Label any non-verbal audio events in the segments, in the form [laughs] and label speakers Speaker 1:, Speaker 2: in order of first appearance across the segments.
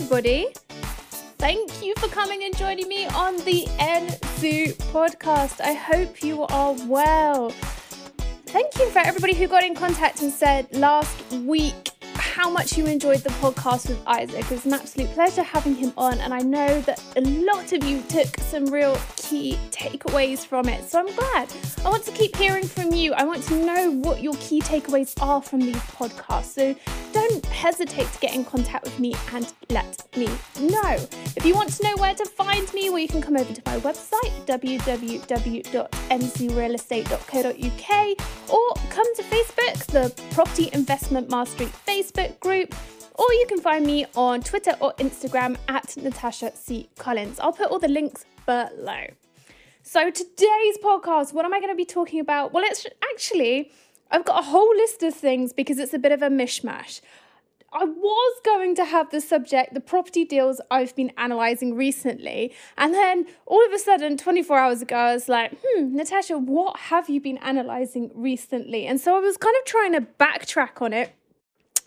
Speaker 1: everybody. Thank you for coming and joining me on the NSU podcast. I hope you are well. Thank you for everybody who got in contact and said last week how much you enjoyed the podcast with Isaac. It was an absolute pleasure having him on, and I know that a lot of you took some real key takeaways from it. So I'm glad. I want to keep hearing from you. I want to know what your key takeaways are from these podcasts. So don't hesitate to get in contact with me and let me know. If you want to know where to find me, well, you can come over to my website, www.ncrealestate.co.uk, or come to Facebook, the Property Investment Mastery Facebook group, or you can find me on Twitter or Instagram at Natasha C. Collins. I'll put all the links below. So, today's podcast, what am I going to be talking about? Well, it's actually, I've got a whole list of things because it's a bit of a mishmash. I was going to have the subject, the property deals I've been analysing recently. And then all of a sudden, 24 hours ago, I was like, hmm, Natasha, what have you been analysing recently? And so I was kind of trying to backtrack on it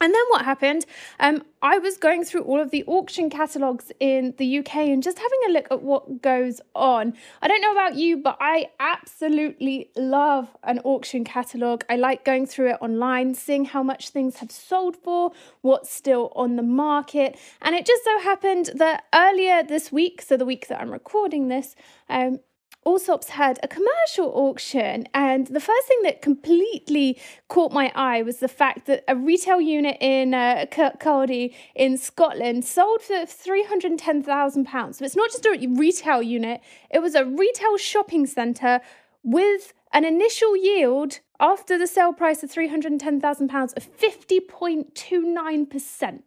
Speaker 1: and then what happened? Um, I was going through all of the auction catalogues in the UK and just having a look at what goes on. I don't know about you, but I absolutely love an auction catalogue. I like going through it online, seeing how much things have sold for, what's still on the market. And it just so happened that earlier this week, so the week that I'm recording this, um, Allsops had a commercial auction, and the first thing that completely caught my eye was the fact that a retail unit in uh, Kirkcaldy in Scotland sold for £310,000. So it's not just a retail unit, it was a retail shopping centre with an initial yield after the sale price of £310,000 of 50.29%.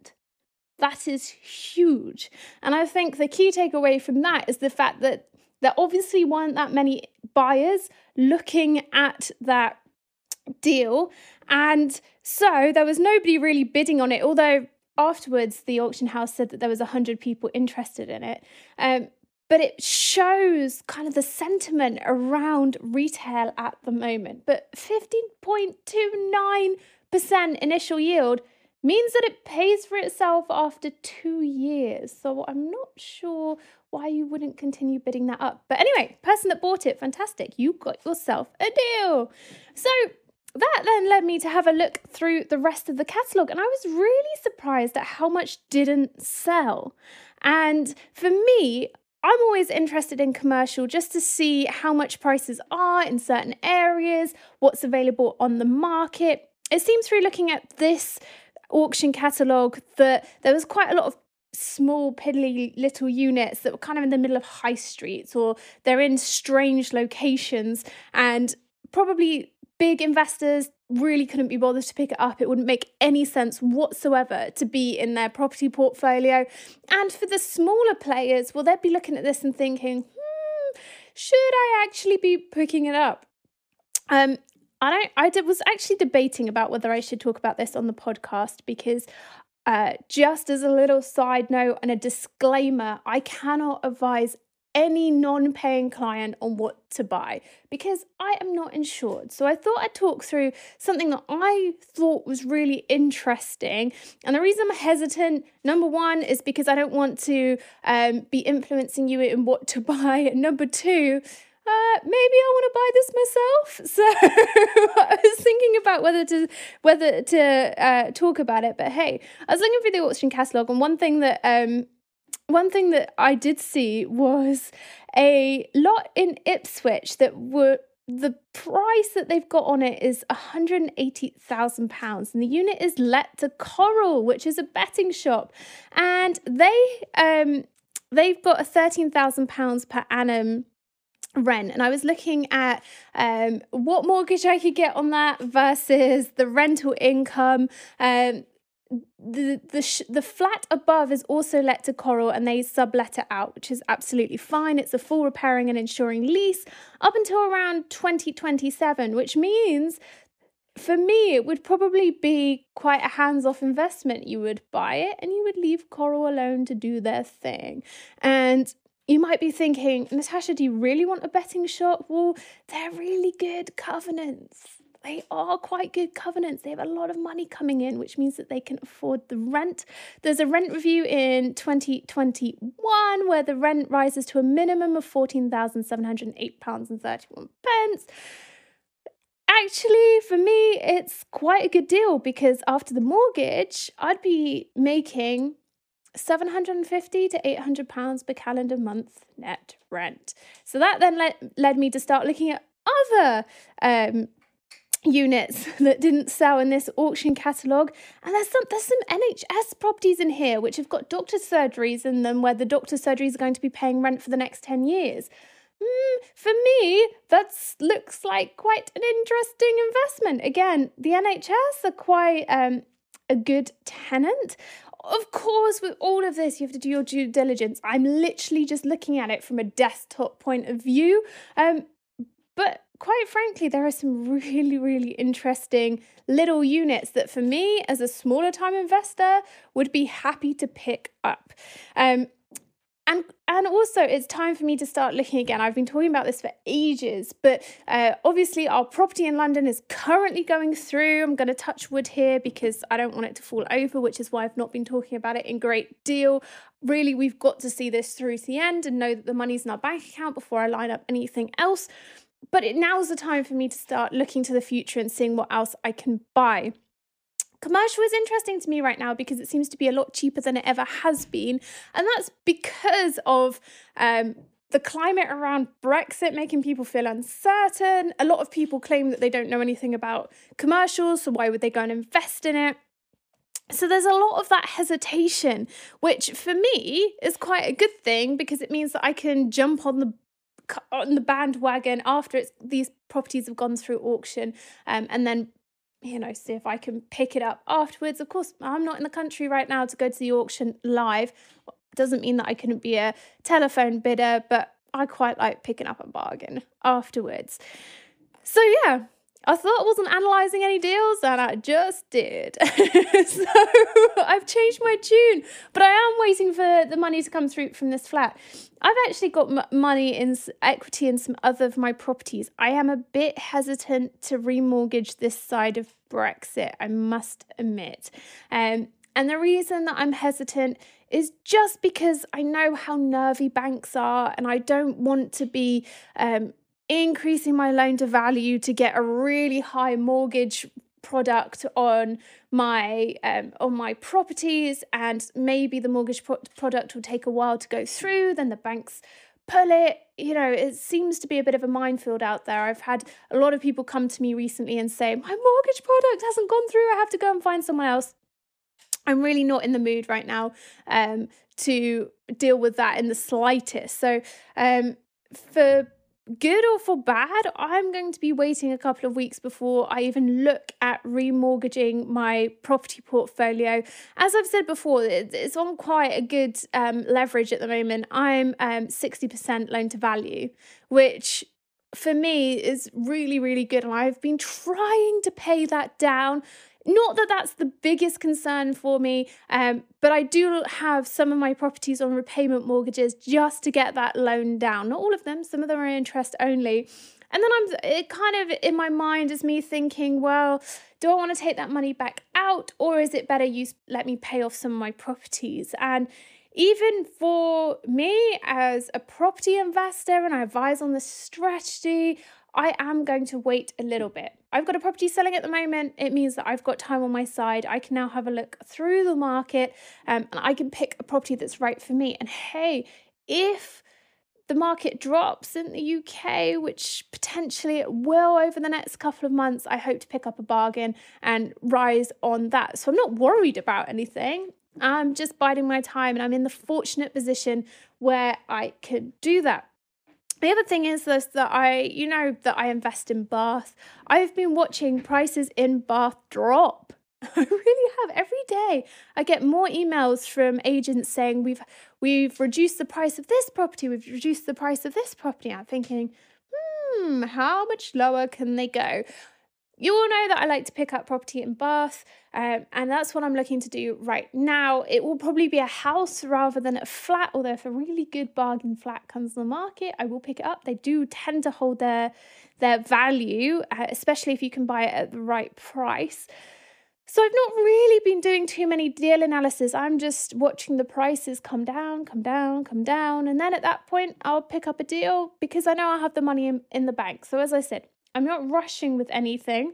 Speaker 1: That is huge. And I think the key takeaway from that is the fact that there obviously weren't that many buyers looking at that deal. And so there was nobody really bidding on it, although afterwards the auction house said that there was 100 people interested in it. Um, but it shows kind of the sentiment around retail at the moment. But 15.29% initial yield means that it pays for itself after two years. So I'm not sure why you wouldn't continue bidding that up. But anyway, person that bought it, fantastic. You got yourself a deal. So that then led me to have a look through the rest of the catalogue, and I was really surprised at how much didn't sell. And for me, I'm always interested in commercial just to see how much prices are in certain areas, what's available on the market. It seems through looking at this auction catalogue that there was quite a lot of small piddly little units that were kind of in the middle of high streets or they're in strange locations and probably big investors really couldn't be bothered to pick it up. It wouldn't make any sense whatsoever to be in their property portfolio. And for the smaller players, well, they'd be looking at this and thinking, hmm, should I actually be picking it up? Um, I don't. I did, was actually debating about whether I should talk about this on the podcast because uh, just as a little side note and a disclaimer, I cannot advise any non paying client on what to buy because I am not insured. So I thought I'd talk through something that I thought was really interesting. And the reason I'm hesitant, number one, is because I don't want to um, be influencing you in what to [laughs] buy. And number two, uh, maybe I want to buy this myself. [laughs] So I was thinking about whether to whether to uh, talk about it. But hey, I was looking through the auction catalog, and one thing that um, one thing that I did see was a lot in Ipswich that were the price that they've got on it is £180,000 and the unit is let to Coral which is a betting shop and they um they've got a £13,000 per annum rent and i was looking at um, what mortgage i could get on that versus the rental income um, the the sh- the flat above is also let to Coral and they sublet it out, which is absolutely fine. It's a full repairing and insuring lease up until around 2027, which means for me it would probably be quite a hands-off investment. You would buy it and you would leave Coral alone to do their thing. And you might be thinking, Natasha, do you really want a betting shop? Well, they're really good covenants. they are quite good covenants. They have a lot of money coming in, which means that they can afford the rent. There's a rent review in 2021 where the rent rises to a minimum of £14,708.31. Actually, for me, it's quite a good deal because after the mortgage, I'd be making 750 to 800 pounds per calendar month net rent. So that then led, led me to start looking at other um, units [laughs] that didn't sell in this auction catalogue. And there's some there's some NHS properties in here which have got doctor surgeries in them where the doctor surgeries are going to be paying rent for the next 10 years. Mm, for me, that looks like quite an interesting investment. Again, the NHS are quite um, a good tenant. Of course, with all of this, you have to do your due diligence. I'm literally just looking at it from a desktop point of view. Um, but quite frankly, there are some [laughs] really, really interesting little units that for me, as a smaller time investor, would be happy to pick up. Um, and and also it's time for me to start looking again. I've been talking about this for ages but uh, obviously our property in london is currently going through. I'm going to touch wood here because i don't want it to fall over which is why i've not been talking about it in great deal. Really we've got to see this through to the end and know that the money's in our bank account before i line up anything else. But it now's the time for me to start looking to the future and seeing what else I can buy. Commercial is interesting to me right now because it seems to be a lot cheaper than it ever has been. And that's because of um, the climate around Brexit making people feel uncertain. A lot of people claim that they don't know anything about commercials, so why would they go and invest in it? So there's a lot of that hesitation, which for me is quite a good thing because it means that I can jump on the on the bandwagon after it's these properties have gone through auction um, and then you know see if i can pick it up afterwards. Of course i'm not in the country right now to go to the auction live. Doesn't mean that i couldn't be a telephone bidder but i quite like picking up a bargain afterwards. So yeah I thought I wasn't analysing any deals, and I just did. [laughs] so [laughs] I've changed my tune, but I am waiting for the money to come through from this flat. I've actually got m- money in equity in some other of my properties. I am a bit hesitant to remortgage this side of Brexit, I must admit. Um, and the reason that I'm hesitant is just because I know how nervy banks are, and I don't want to be um, increasing my loan to value to get a really high mortgage product on my um, on my properties and maybe the mortgage pro- product will take a while to go through then the banks pull it. You know it seems to be a bit of a minefield out there. I've had a lot of people come to me recently and say my mortgage product hasn't gone through. I have to go and find someone else. I'm really not in the mood right now um, to deal with that in the slightest. So um, for good or for bad, I'm going to be waiting a couple of weeks before I even look at remortgaging my property portfolio. As I've said before, it's on quite a good um, leverage at the moment. I'm um, 60% loan to value, which for me is really, really good. And I've been trying to pay that down not that that's the biggest concern for me, um, but I do have some of my properties on repayment mortgages just to get that loan down. Not all of them, some of them are interest only. And then I'm it kind of in my mind is me thinking, well, do I want to take that money back out or is it better you let me pay off some of my properties? And even for me as a property investor and I advise on the strategy, I am going to wait a little bit. I've got a property selling at the moment. It means that I've got time on my side. I can now have a look through the market um, and I can pick a property that's right for me. And hey, if the market drops in the UK, which potentially it will over the next couple of months, I hope to pick up a bargain and rise on that. So I'm not worried about anything. I'm just biding my time and I'm in the fortunate position where I can do that. The other thing is this that I, you know, that I invest in Bath. I've been watching prices in Bath drop. [laughs] I really have every day. I get more emails from agents saying we've we've reduced the price of this property, we've reduced the price of this property. I'm thinking, hmm, how much lower can they go? You all know that I like to pick up property in Bath, um, and that's what I'm looking to do right now. It will probably be a house rather than a flat, although if a really good bargain flat comes on the market, I will pick it up. They do tend to hold their their value, uh, especially if you can buy it at the right price. So I've not really been doing too many deal analysis. I'm just watching the prices come down, come down, come down, and then at that point I'll pick up a deal because I know I have the money in, in the bank. So as I said, I'm not rushing with anything.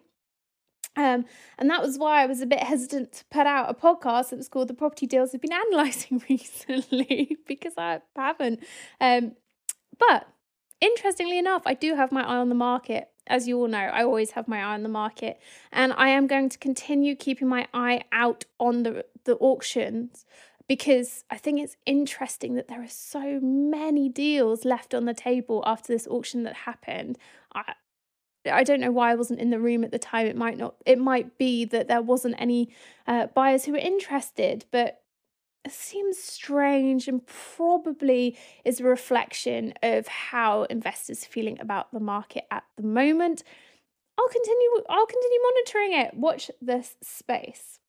Speaker 1: Um, and that was why I was a bit hesitant to put out a podcast that was called The Property Deals I've been analysing [laughs] recently because I haven't. Um, but interestingly enough, I do have my eye on the market. As you all know, I always have my eye on the market, and I am going to continue keeping my eye out on the, the auctions because I think it's interesting that there are so many deals left on the table after this auction that happened. I, I don't know why I wasn't in the room at the time. It might not. It might be that there wasn't any uh, buyers who were interested, but it seems strange and probably is a reflection of how investors are feeling about the market at the moment. I'll continue. I'll continue monitoring it. Watch this space.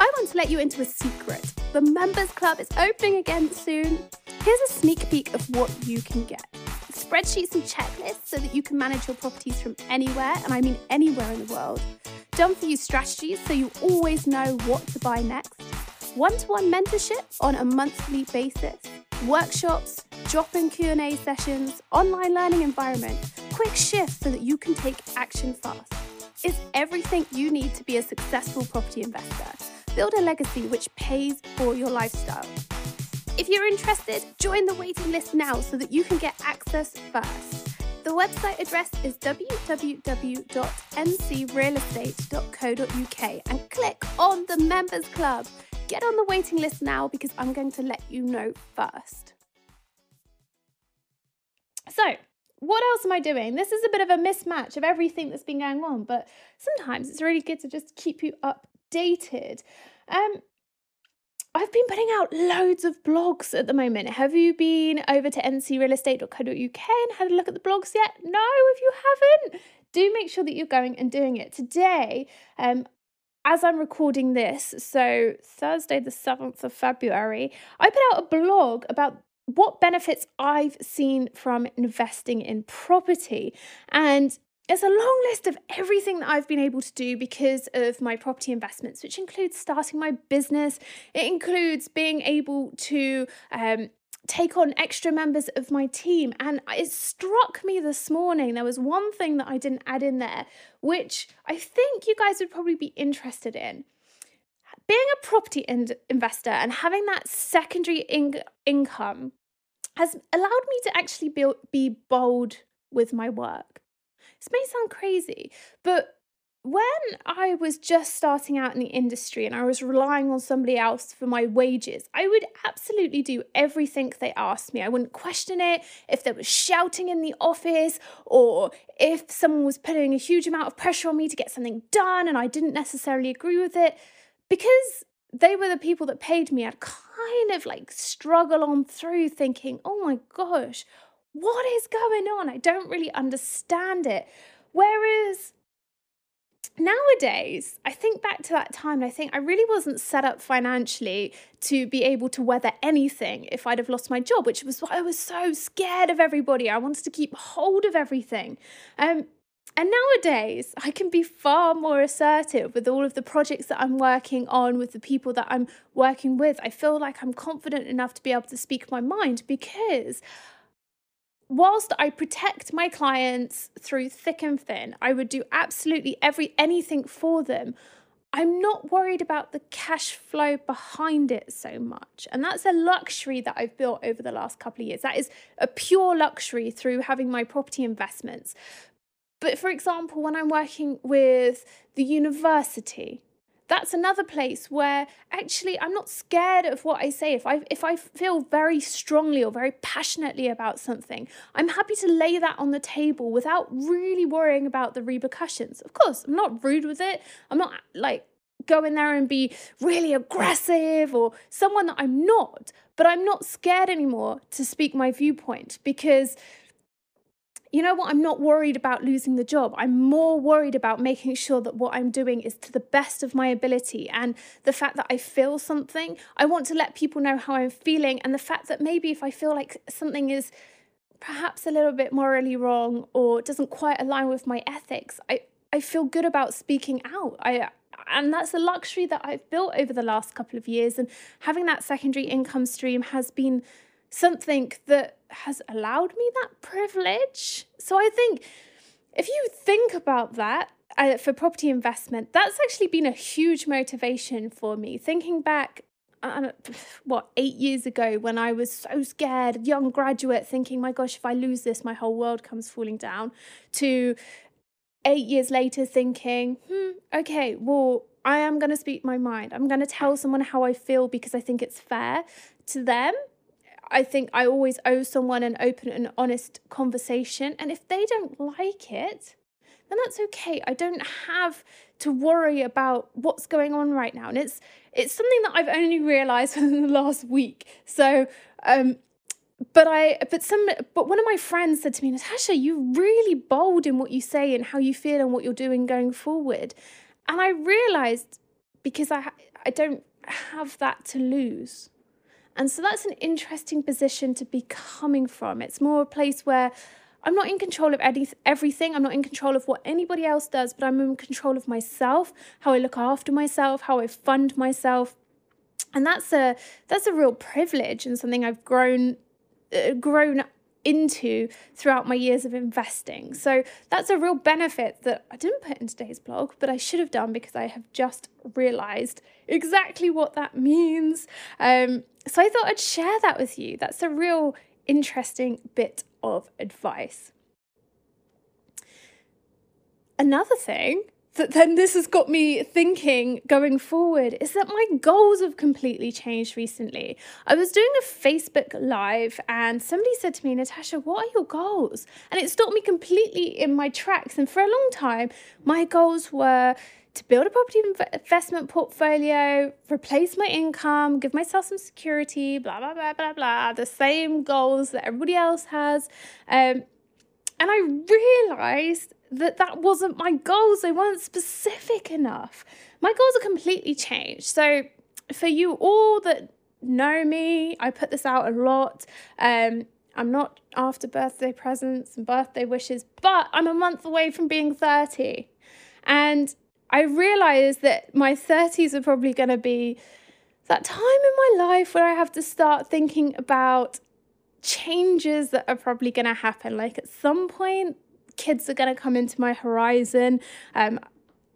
Speaker 1: I want to let you into a secret. The Members Club is opening again soon. Here's a sneak peek of what you can get spreadsheets and checklists so that you can manage your properties from anywhere, and I mean anywhere in the world. Done for you strategies so you always know what to buy next. One to one mentorship on a monthly basis. Workshops, drop in Q&A sessions, online learning environment, quick shifts so that you can take action fast. It's everything you need to be a successful property investor. Build a legacy which pays for your lifestyle. If you're interested, join the waiting list now so that you can get access first. The website address is www.ncrealestate.co.uk and click on the Members Club. Get on the waiting list now because I'm going to let you know first. So, what else am I doing? This is a bit of a mismatch of everything that's been going on, but sometimes it's really good to just keep you updated. Um, I've been putting out loads of blogs at the moment. Have you been over to ncrealestate.co.uk and had a look at the blogs yet? No, if you haven't, do make sure that you're going and doing it. Today, um, as I'm recording this, so Thursday, the 7th of February, I put out a blog about what benefits I've seen from investing in property. And it's a long list of everything that I've been able to do because of my property investments, which includes starting my business. It includes being able to um, take on extra members of my team. And it struck me this morning, there was one thing that I didn't add in there, which I think you guys would probably be interested in. Being a property in- investor and having that secondary in- income has allowed me to actually be, be bold with my work. This may sound crazy, but when I was just starting out in the industry and I was relying on somebody else for my wages, I would absolutely do everything they asked me. I wouldn't question it if there was shouting in the office or if someone was putting a huge amount of pressure on me to get something done and I didn't necessarily agree with it. Because they were the people that paid me, I'd kind of like struggle on through thinking, oh my gosh, what is going on? I don't really understand it. Whereas nowadays, I think back to that time, and I think I really wasn't set up financially to be able to weather anything if I'd have lost my job, which was why I was so scared of everybody. I wanted to keep hold of everything. Um, and nowadays, I can be far more assertive with all of the projects that I'm working on, with the people that I'm working with. I feel like I'm confident enough to be able to speak my mind because whilst I protect my clients through thick and thin, I would do absolutely every anything for them. I'm not worried about the cash flow behind it so much. And that's a luxury that I've built over the last couple of years. That is a pure luxury through having my property investments. But for example, when I'm working with the university, that's another place where actually I'm not scared of what I say. If I if I feel very strongly or very passionately about something, I'm happy to lay that on the table without really worrying about the repercussions. Of course, I'm not rude with it. I'm not like go in there and be really aggressive or someone that I'm not, but I'm not scared anymore to speak my viewpoint because you know what, I'm not worried about losing the job. I'm more worried about making sure that what I'm doing is to the best of my ability. And the fact that I feel something, I want to let people know how I'm feeling. And the fact that maybe if I feel like something is perhaps a little bit morally wrong or doesn't quite align with my ethics, I, I feel good about speaking out. I and that's a luxury that I've built over the last couple of years. And having that secondary income stream has been something that has allowed me that privilege. So I think if you think about that uh, for property investment, that's actually been a huge motivation for me. Thinking back, uh, what, eight years ago when I was so scared, young graduate, thinking, my gosh, if I lose this, my whole world comes falling down, to eight years later thinking, hmm, okay, well, I am going to speak my mind. I'm going to tell someone how I feel because I think it's fair to them I think I always owe someone an open and honest conversation. And if they don't like it, then that's okay. I don't have to worry about what's going on right now. And it's it's something that I've only realized [laughs] within the last week. So um but I but some but one of my friends said to me, Natasha, you're really bold in what you say and how you feel and what you're doing going forward. And I realized because I I don't have that to lose. And so that's an interesting position to be coming from. It's more a place where I'm not in control of any, everything. I'm not in control of what anybody else does, but I'm in control of myself, how I look after myself, how I fund myself. And that's a that's a real privilege and something I've grown uh, grown into throughout my years of investing. So that's a real benefit that I didn't put in today's blog, but I should have done because I have just realized exactly what that means. Um, so I thought I'd share that with you. That's a real interesting bit of advice. Another thing that then this has got me thinking going forward is that my goals have completely changed recently. I was doing a Facebook Live and somebody said to me, Natasha, what are your goals? And it stopped me completely in my tracks. And for a long time, my goals were to build a property investment portfolio, replace my income, give myself some security, blah, blah, blah, blah, blah, the same goals that everybody else has. Um, and I realized that that wasn't my goals. They weren't specific enough. My goals are completely changed. So, for you all that know me, I put this out a lot. Um, I'm not after birthday presents and birthday wishes, but I'm a month away from being 30. And I realize that my 30s are probably going to be that time in my life where I have to start thinking about changes that are probably going to happen. Like at some point, kids are going to come into my horizon. Um,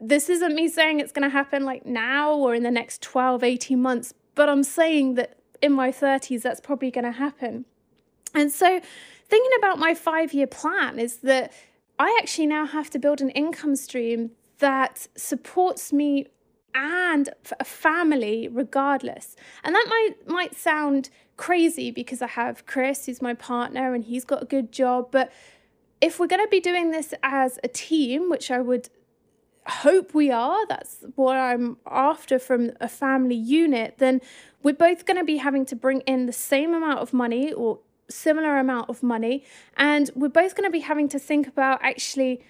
Speaker 1: this isn't me saying it's going to happen like now or in the next 12, 18 months, but I'm saying that in my 30s, that's probably going to happen. And so, thinking about my five year plan is that I actually now have to build an income stream that supports me and a family regardless. And that might might sound crazy because I have Chris who's my partner and he's got a good job, but if we're going to be doing this as a team, which I would hope we are, that's what I'm after from a family unit, then we're both going to be having to bring in the same amount of money or similar amount of money. And we're both going to be having to think about actually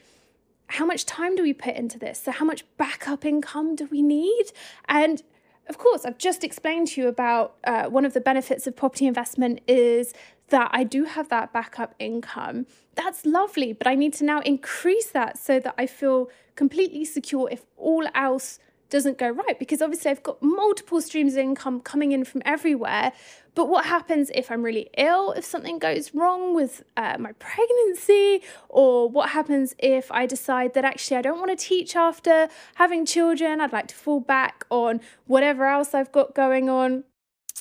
Speaker 1: how much time do we put into this? So, how much backup income do we need? And of course, I've just explained to you about uh, one of the benefits of property investment is that I do have that backup income. That's lovely, but I need to now increase that so that I feel completely secure if all else doesn't go right because obviously I've got multiple streams of income coming in from everywhere. But what happens if I'm really ill, if something goes wrong with uh, my pregnancy, or what happens if I decide that actually I don't want to teach after having children? I'd like to fall back on whatever else I've got going on.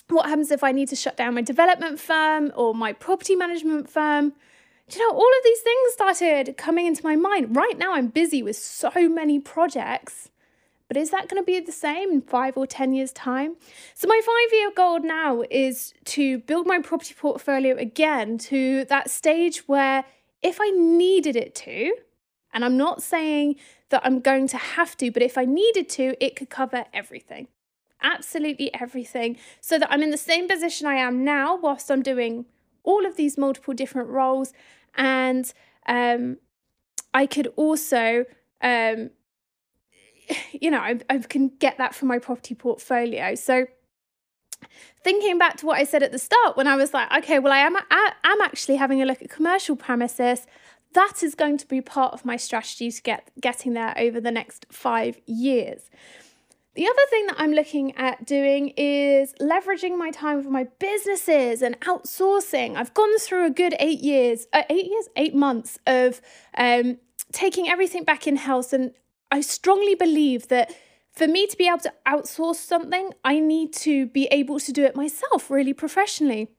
Speaker 1: What happens if I need to shut down my development firm or my property management firm? Do you know, all of these things started coming into my mind. Right now, I'm busy with so many projects but is that going to be the same in five or 10 years' time? So, my five year goal now is to build my property portfolio again to that stage where if I needed it to, and I'm not saying that I'm going to have to, but if I needed to, it could cover everything. Absolutely everything. So that I'm in the same position I am now whilst I'm doing all of these multiple different roles and um, I could also, um, you know, I, I can get that from my property portfolio. So, thinking back to what I said at the start, when I was like, okay, well, I am, I am actually having a look at commercial premises. That is going to be part of my strategy to get getting there over the next five years. The other thing that I'm looking at doing is leveraging my time for my businesses and outsourcing. I've gone through a good eight years, uh, eight years, eight months of um, taking everything back in house. And I strongly believe that for me to be able to outsource something, I need to be able to do it myself really professionally.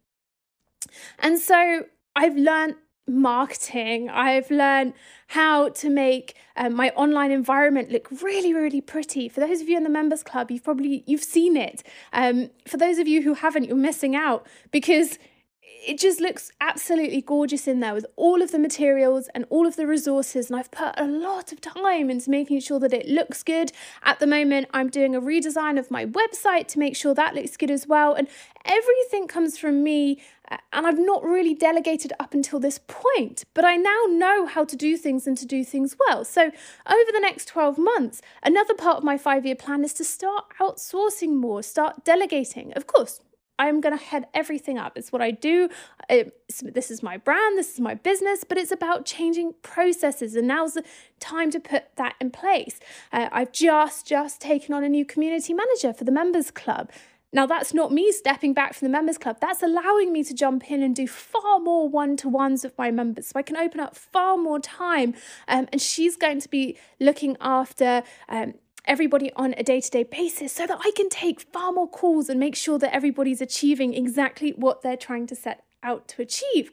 Speaker 1: And so I've learned marketing. I've learned how to make um, my online environment look really, really pretty. For those of you in the members club, you've probably you've seen it. Um, for those of you who haven't, you're missing out because it just looks absolutely gorgeous in there with all of the materials and all of the resources. And I've put a lot of time into making sure that it looks good. At the moment, I'm doing a redesign of my website to make sure that looks good as well. And everything comes from me. Uh, and I've not really delegated up until this point, but I now know how to do things and to do things well. So, over the next 12 months, another part of my five year plan is to start outsourcing more, start delegating. Of course, I'm going to head everything up. It's what I do. It's, this is my brand, this is my business, but it's about changing processes. And now's the time to put that in place. Uh, I've just, just taken on a new community manager for the members club. Now, that's not me stepping back from the members club. That's allowing me to jump in and do far more one to ones with my members. So I can open up far more time. Um, and she's going to be looking after um, everybody on a day to day basis so that I can take far more calls and make sure that everybody's achieving exactly what they're trying to set out to achieve.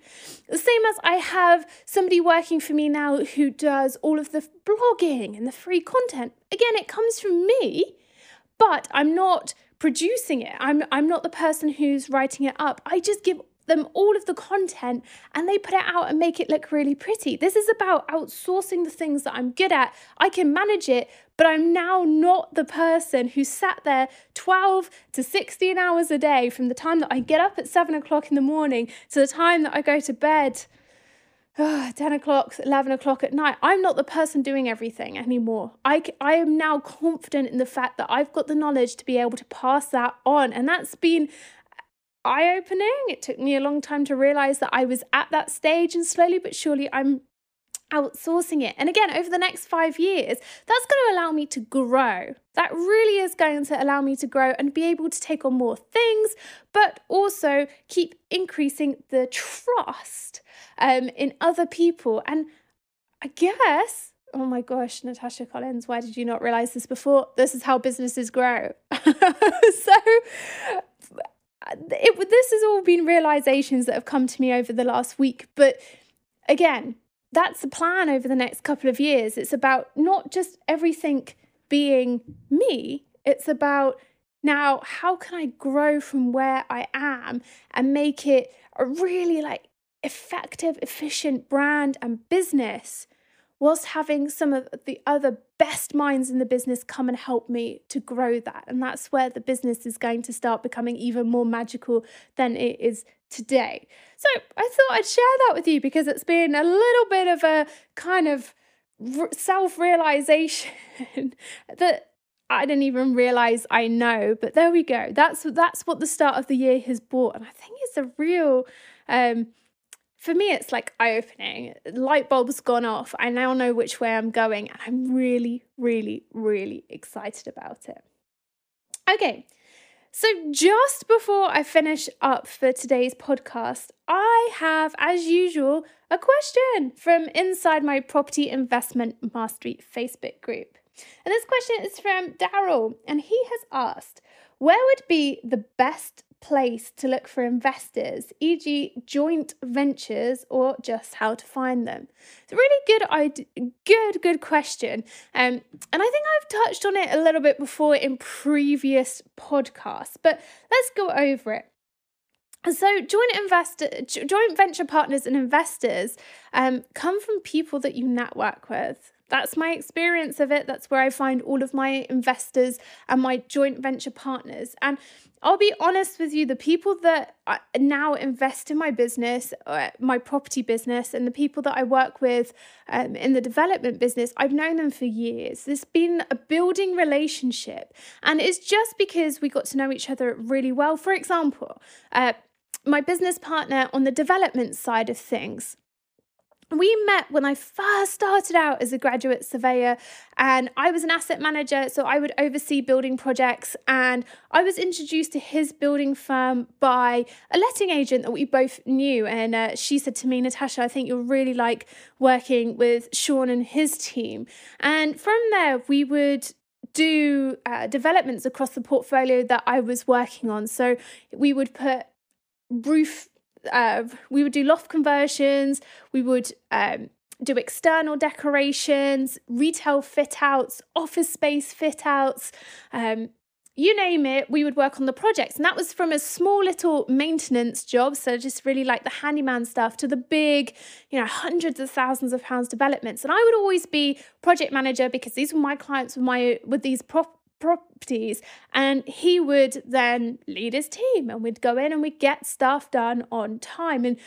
Speaker 1: The same as I have somebody working for me now who does all of the blogging and the free content. Again, it comes from me, but I'm not producing it. I'm I'm not the person who's writing it up. I just give them all of the content and they put it out and make it look really pretty. This is about outsourcing the things that I'm good at. I can manage it, but I'm now not the person who sat there 12 to 16 hours a day from the time that I get up at 7 o'clock in the morning to the time that I go to bed. Ah, 10 o'clock, 11 o'clock at night. I'm not the person doing everything anymore. I, I am now confident in the fact that I've got the knowledge to be able to pass that on. And that's been eye opening. It took me a long time to realize that I was at that stage, and slowly but surely, I'm outsourcing it. And again, over the next five years, that's going to allow me to grow. That really is going to allow me to grow and be able to take on more things, but also keep increasing the trust um, in other people. And I guess, oh my gosh, Natasha Collins, why did you not realize this before? This is how businesses grow. [laughs] so, it, this has all been realizations that have come to me over the last week. But again, that's the plan over the next couple of years. It's about not just everything being me, it's about now how can I grow from where I am and make it a really like effective, efficient brand and business whilst having some of the other best minds in the business come and help me to grow that. And that's where the business is going to start becoming even more magical than it is today. So I thought I'd share that with you because it's been a little bit of a kind of self realization [laughs] that I didn't even realize I know, but there we go. That's that's what the start of the year has brought, and I think it's a real um, for me, it's like eye opening. Light bulb's gone off. I now know which way I'm going, and I'm really, really, really excited about it. Okay, so just before I finish up for today's podcast, I have, as usual, a question from inside my Property Investment Mastery Facebook group. And this question is from Daryl, and he has asked, Where would be the best place to look for investors, e.g., joint ventures, or just how to find them? It's a really good, idea, good, good question, um, and I think I've touched on it a little bit before in previous podcasts, but let's go over it. So, joint investor, joint venture partners and investors um, come from people that you network with. That's my experience of it. That's where I find all of my investors and my joint venture partners. And I'll be honest with you, the people that now invest in my business, uh, my property business, and the people that I work with um, in the development business, I've known them for years. There's been a building relationship, and it's just because we got to know each other really well. For example, uh, my business partner on the development side of things we met when I first started out as a graduate surveyor, and I was an asset manager, so I would oversee building projects. And I was introduced to his building firm by a letting agent that we both knew. And uh, she said to me, Natasha, I think you'll really like working with Sean and his team. And from there, we would do uh, developments across the portfolio that I was working on. So we would put roof uh, we would do loft conversions, we would um, do external decorations, retail fit outs, office space fit outs. Um, you name it, we would work on the projects. And that was from a small little maintenance job, so just really like the handyman stuff, to the big, you know, hundreds of thousands of pounds developments. And I would always be project manager because these were my clients with my with these prop properties and he would then lead his team and we'd go in and we'd get stuff done on time. And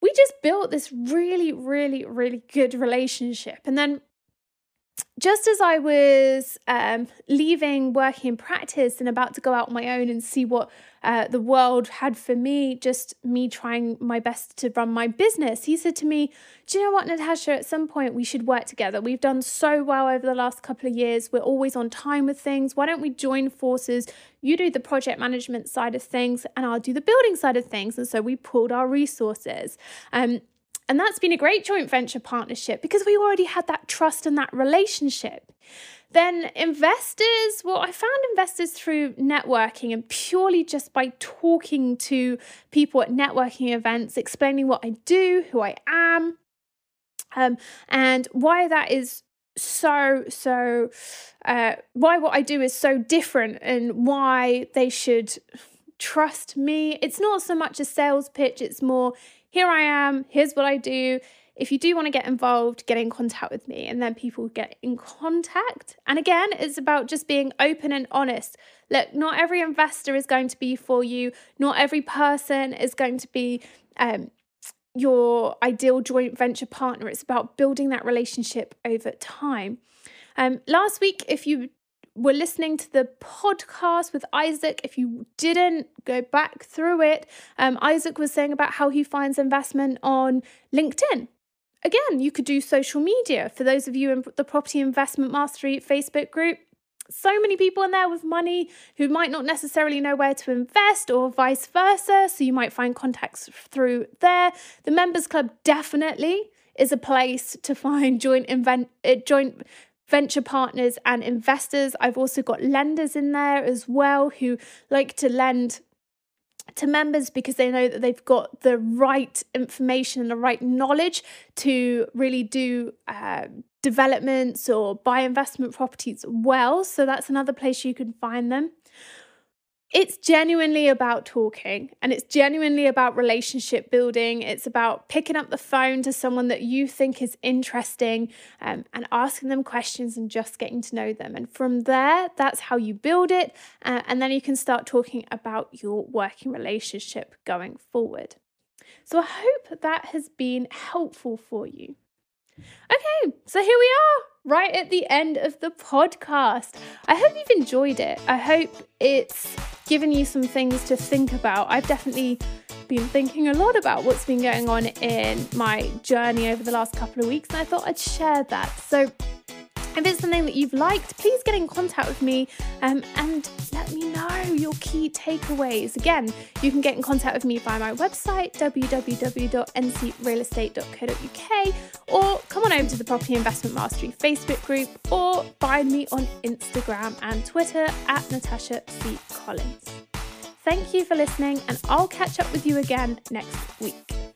Speaker 1: we just built this really really really good relationship. And then just as I was um, leaving working in practice and about to go out on my own and see what uh, the world had for me, just me trying my best to run my business, he said to me, Do you know what, Natasha? At some point, we should work together. We've done so well over the last couple of years. We're always on time with things. Why don't we join forces? You do the project management side of things, and I'll do the building side of things. And so we pulled our resources. Um, and that's been a great joint venture partnership because we already had that trust and that relationship. Then investors, well, I found investors through networking and purely just by talking to people at networking events, explaining what I do, who I am, um, and why that is so so uh, why what I do is so different and why they should trust me. It's not so much a sales pitch, it's more here I am, here's what I do. If you do want to get involved, get in contact with me. And then people get in contact. And again, it's about just being open and honest. Look, not every investor is going to be for you, not every person is going to be. Um, your ideal joint venture partner. It's about building that relationship over time. Um, last week, if you were listening to the podcast with Isaac, if you didn't go back through it, um, Isaac was saying about how he finds investment on LinkedIn. Again, you could do social media. For those of you in the Property Investment Mastery Facebook group, so many people in there with money who might not necessarily know where to invest or vice versa. So you might find contacts through there. The Members Club definitely is a place to find [laughs] joint invent uh, joint venture partners and investors. I've also got lenders in there as well who like to lend to members because they know that they've got the right information and the right knowledge to really do uh, developments or buy investment properties well. So that's another place you can find them it's genuinely about talking and it's genuinely about relationship building. It's about picking up the phone to someone that you think is interesting um, and asking them questions and just getting to know them. And from there, that's how you build it. Uh, and then you can start talking about your working relationship going forward. So I hope that has been helpful for you. Okay, so here we are right at the end of the podcast. I hope you've enjoyed it. I hope it's given you some things to think about. I've definitely been thinking a lot about what's been going on in my journey over the last couple of weeks, and I thought I'd share that. So, if it's something that you've liked, please get in contact with me um, and let me know your key takeaways. Again, you can get in contact with me via my website, www.ncrealestate.co.uk, or come on over to the Property Investment Mastery Facebook group, or find me on Instagram and Twitter at Natasha C. Collins. Thank you for listening, and I'll catch up with you again next week.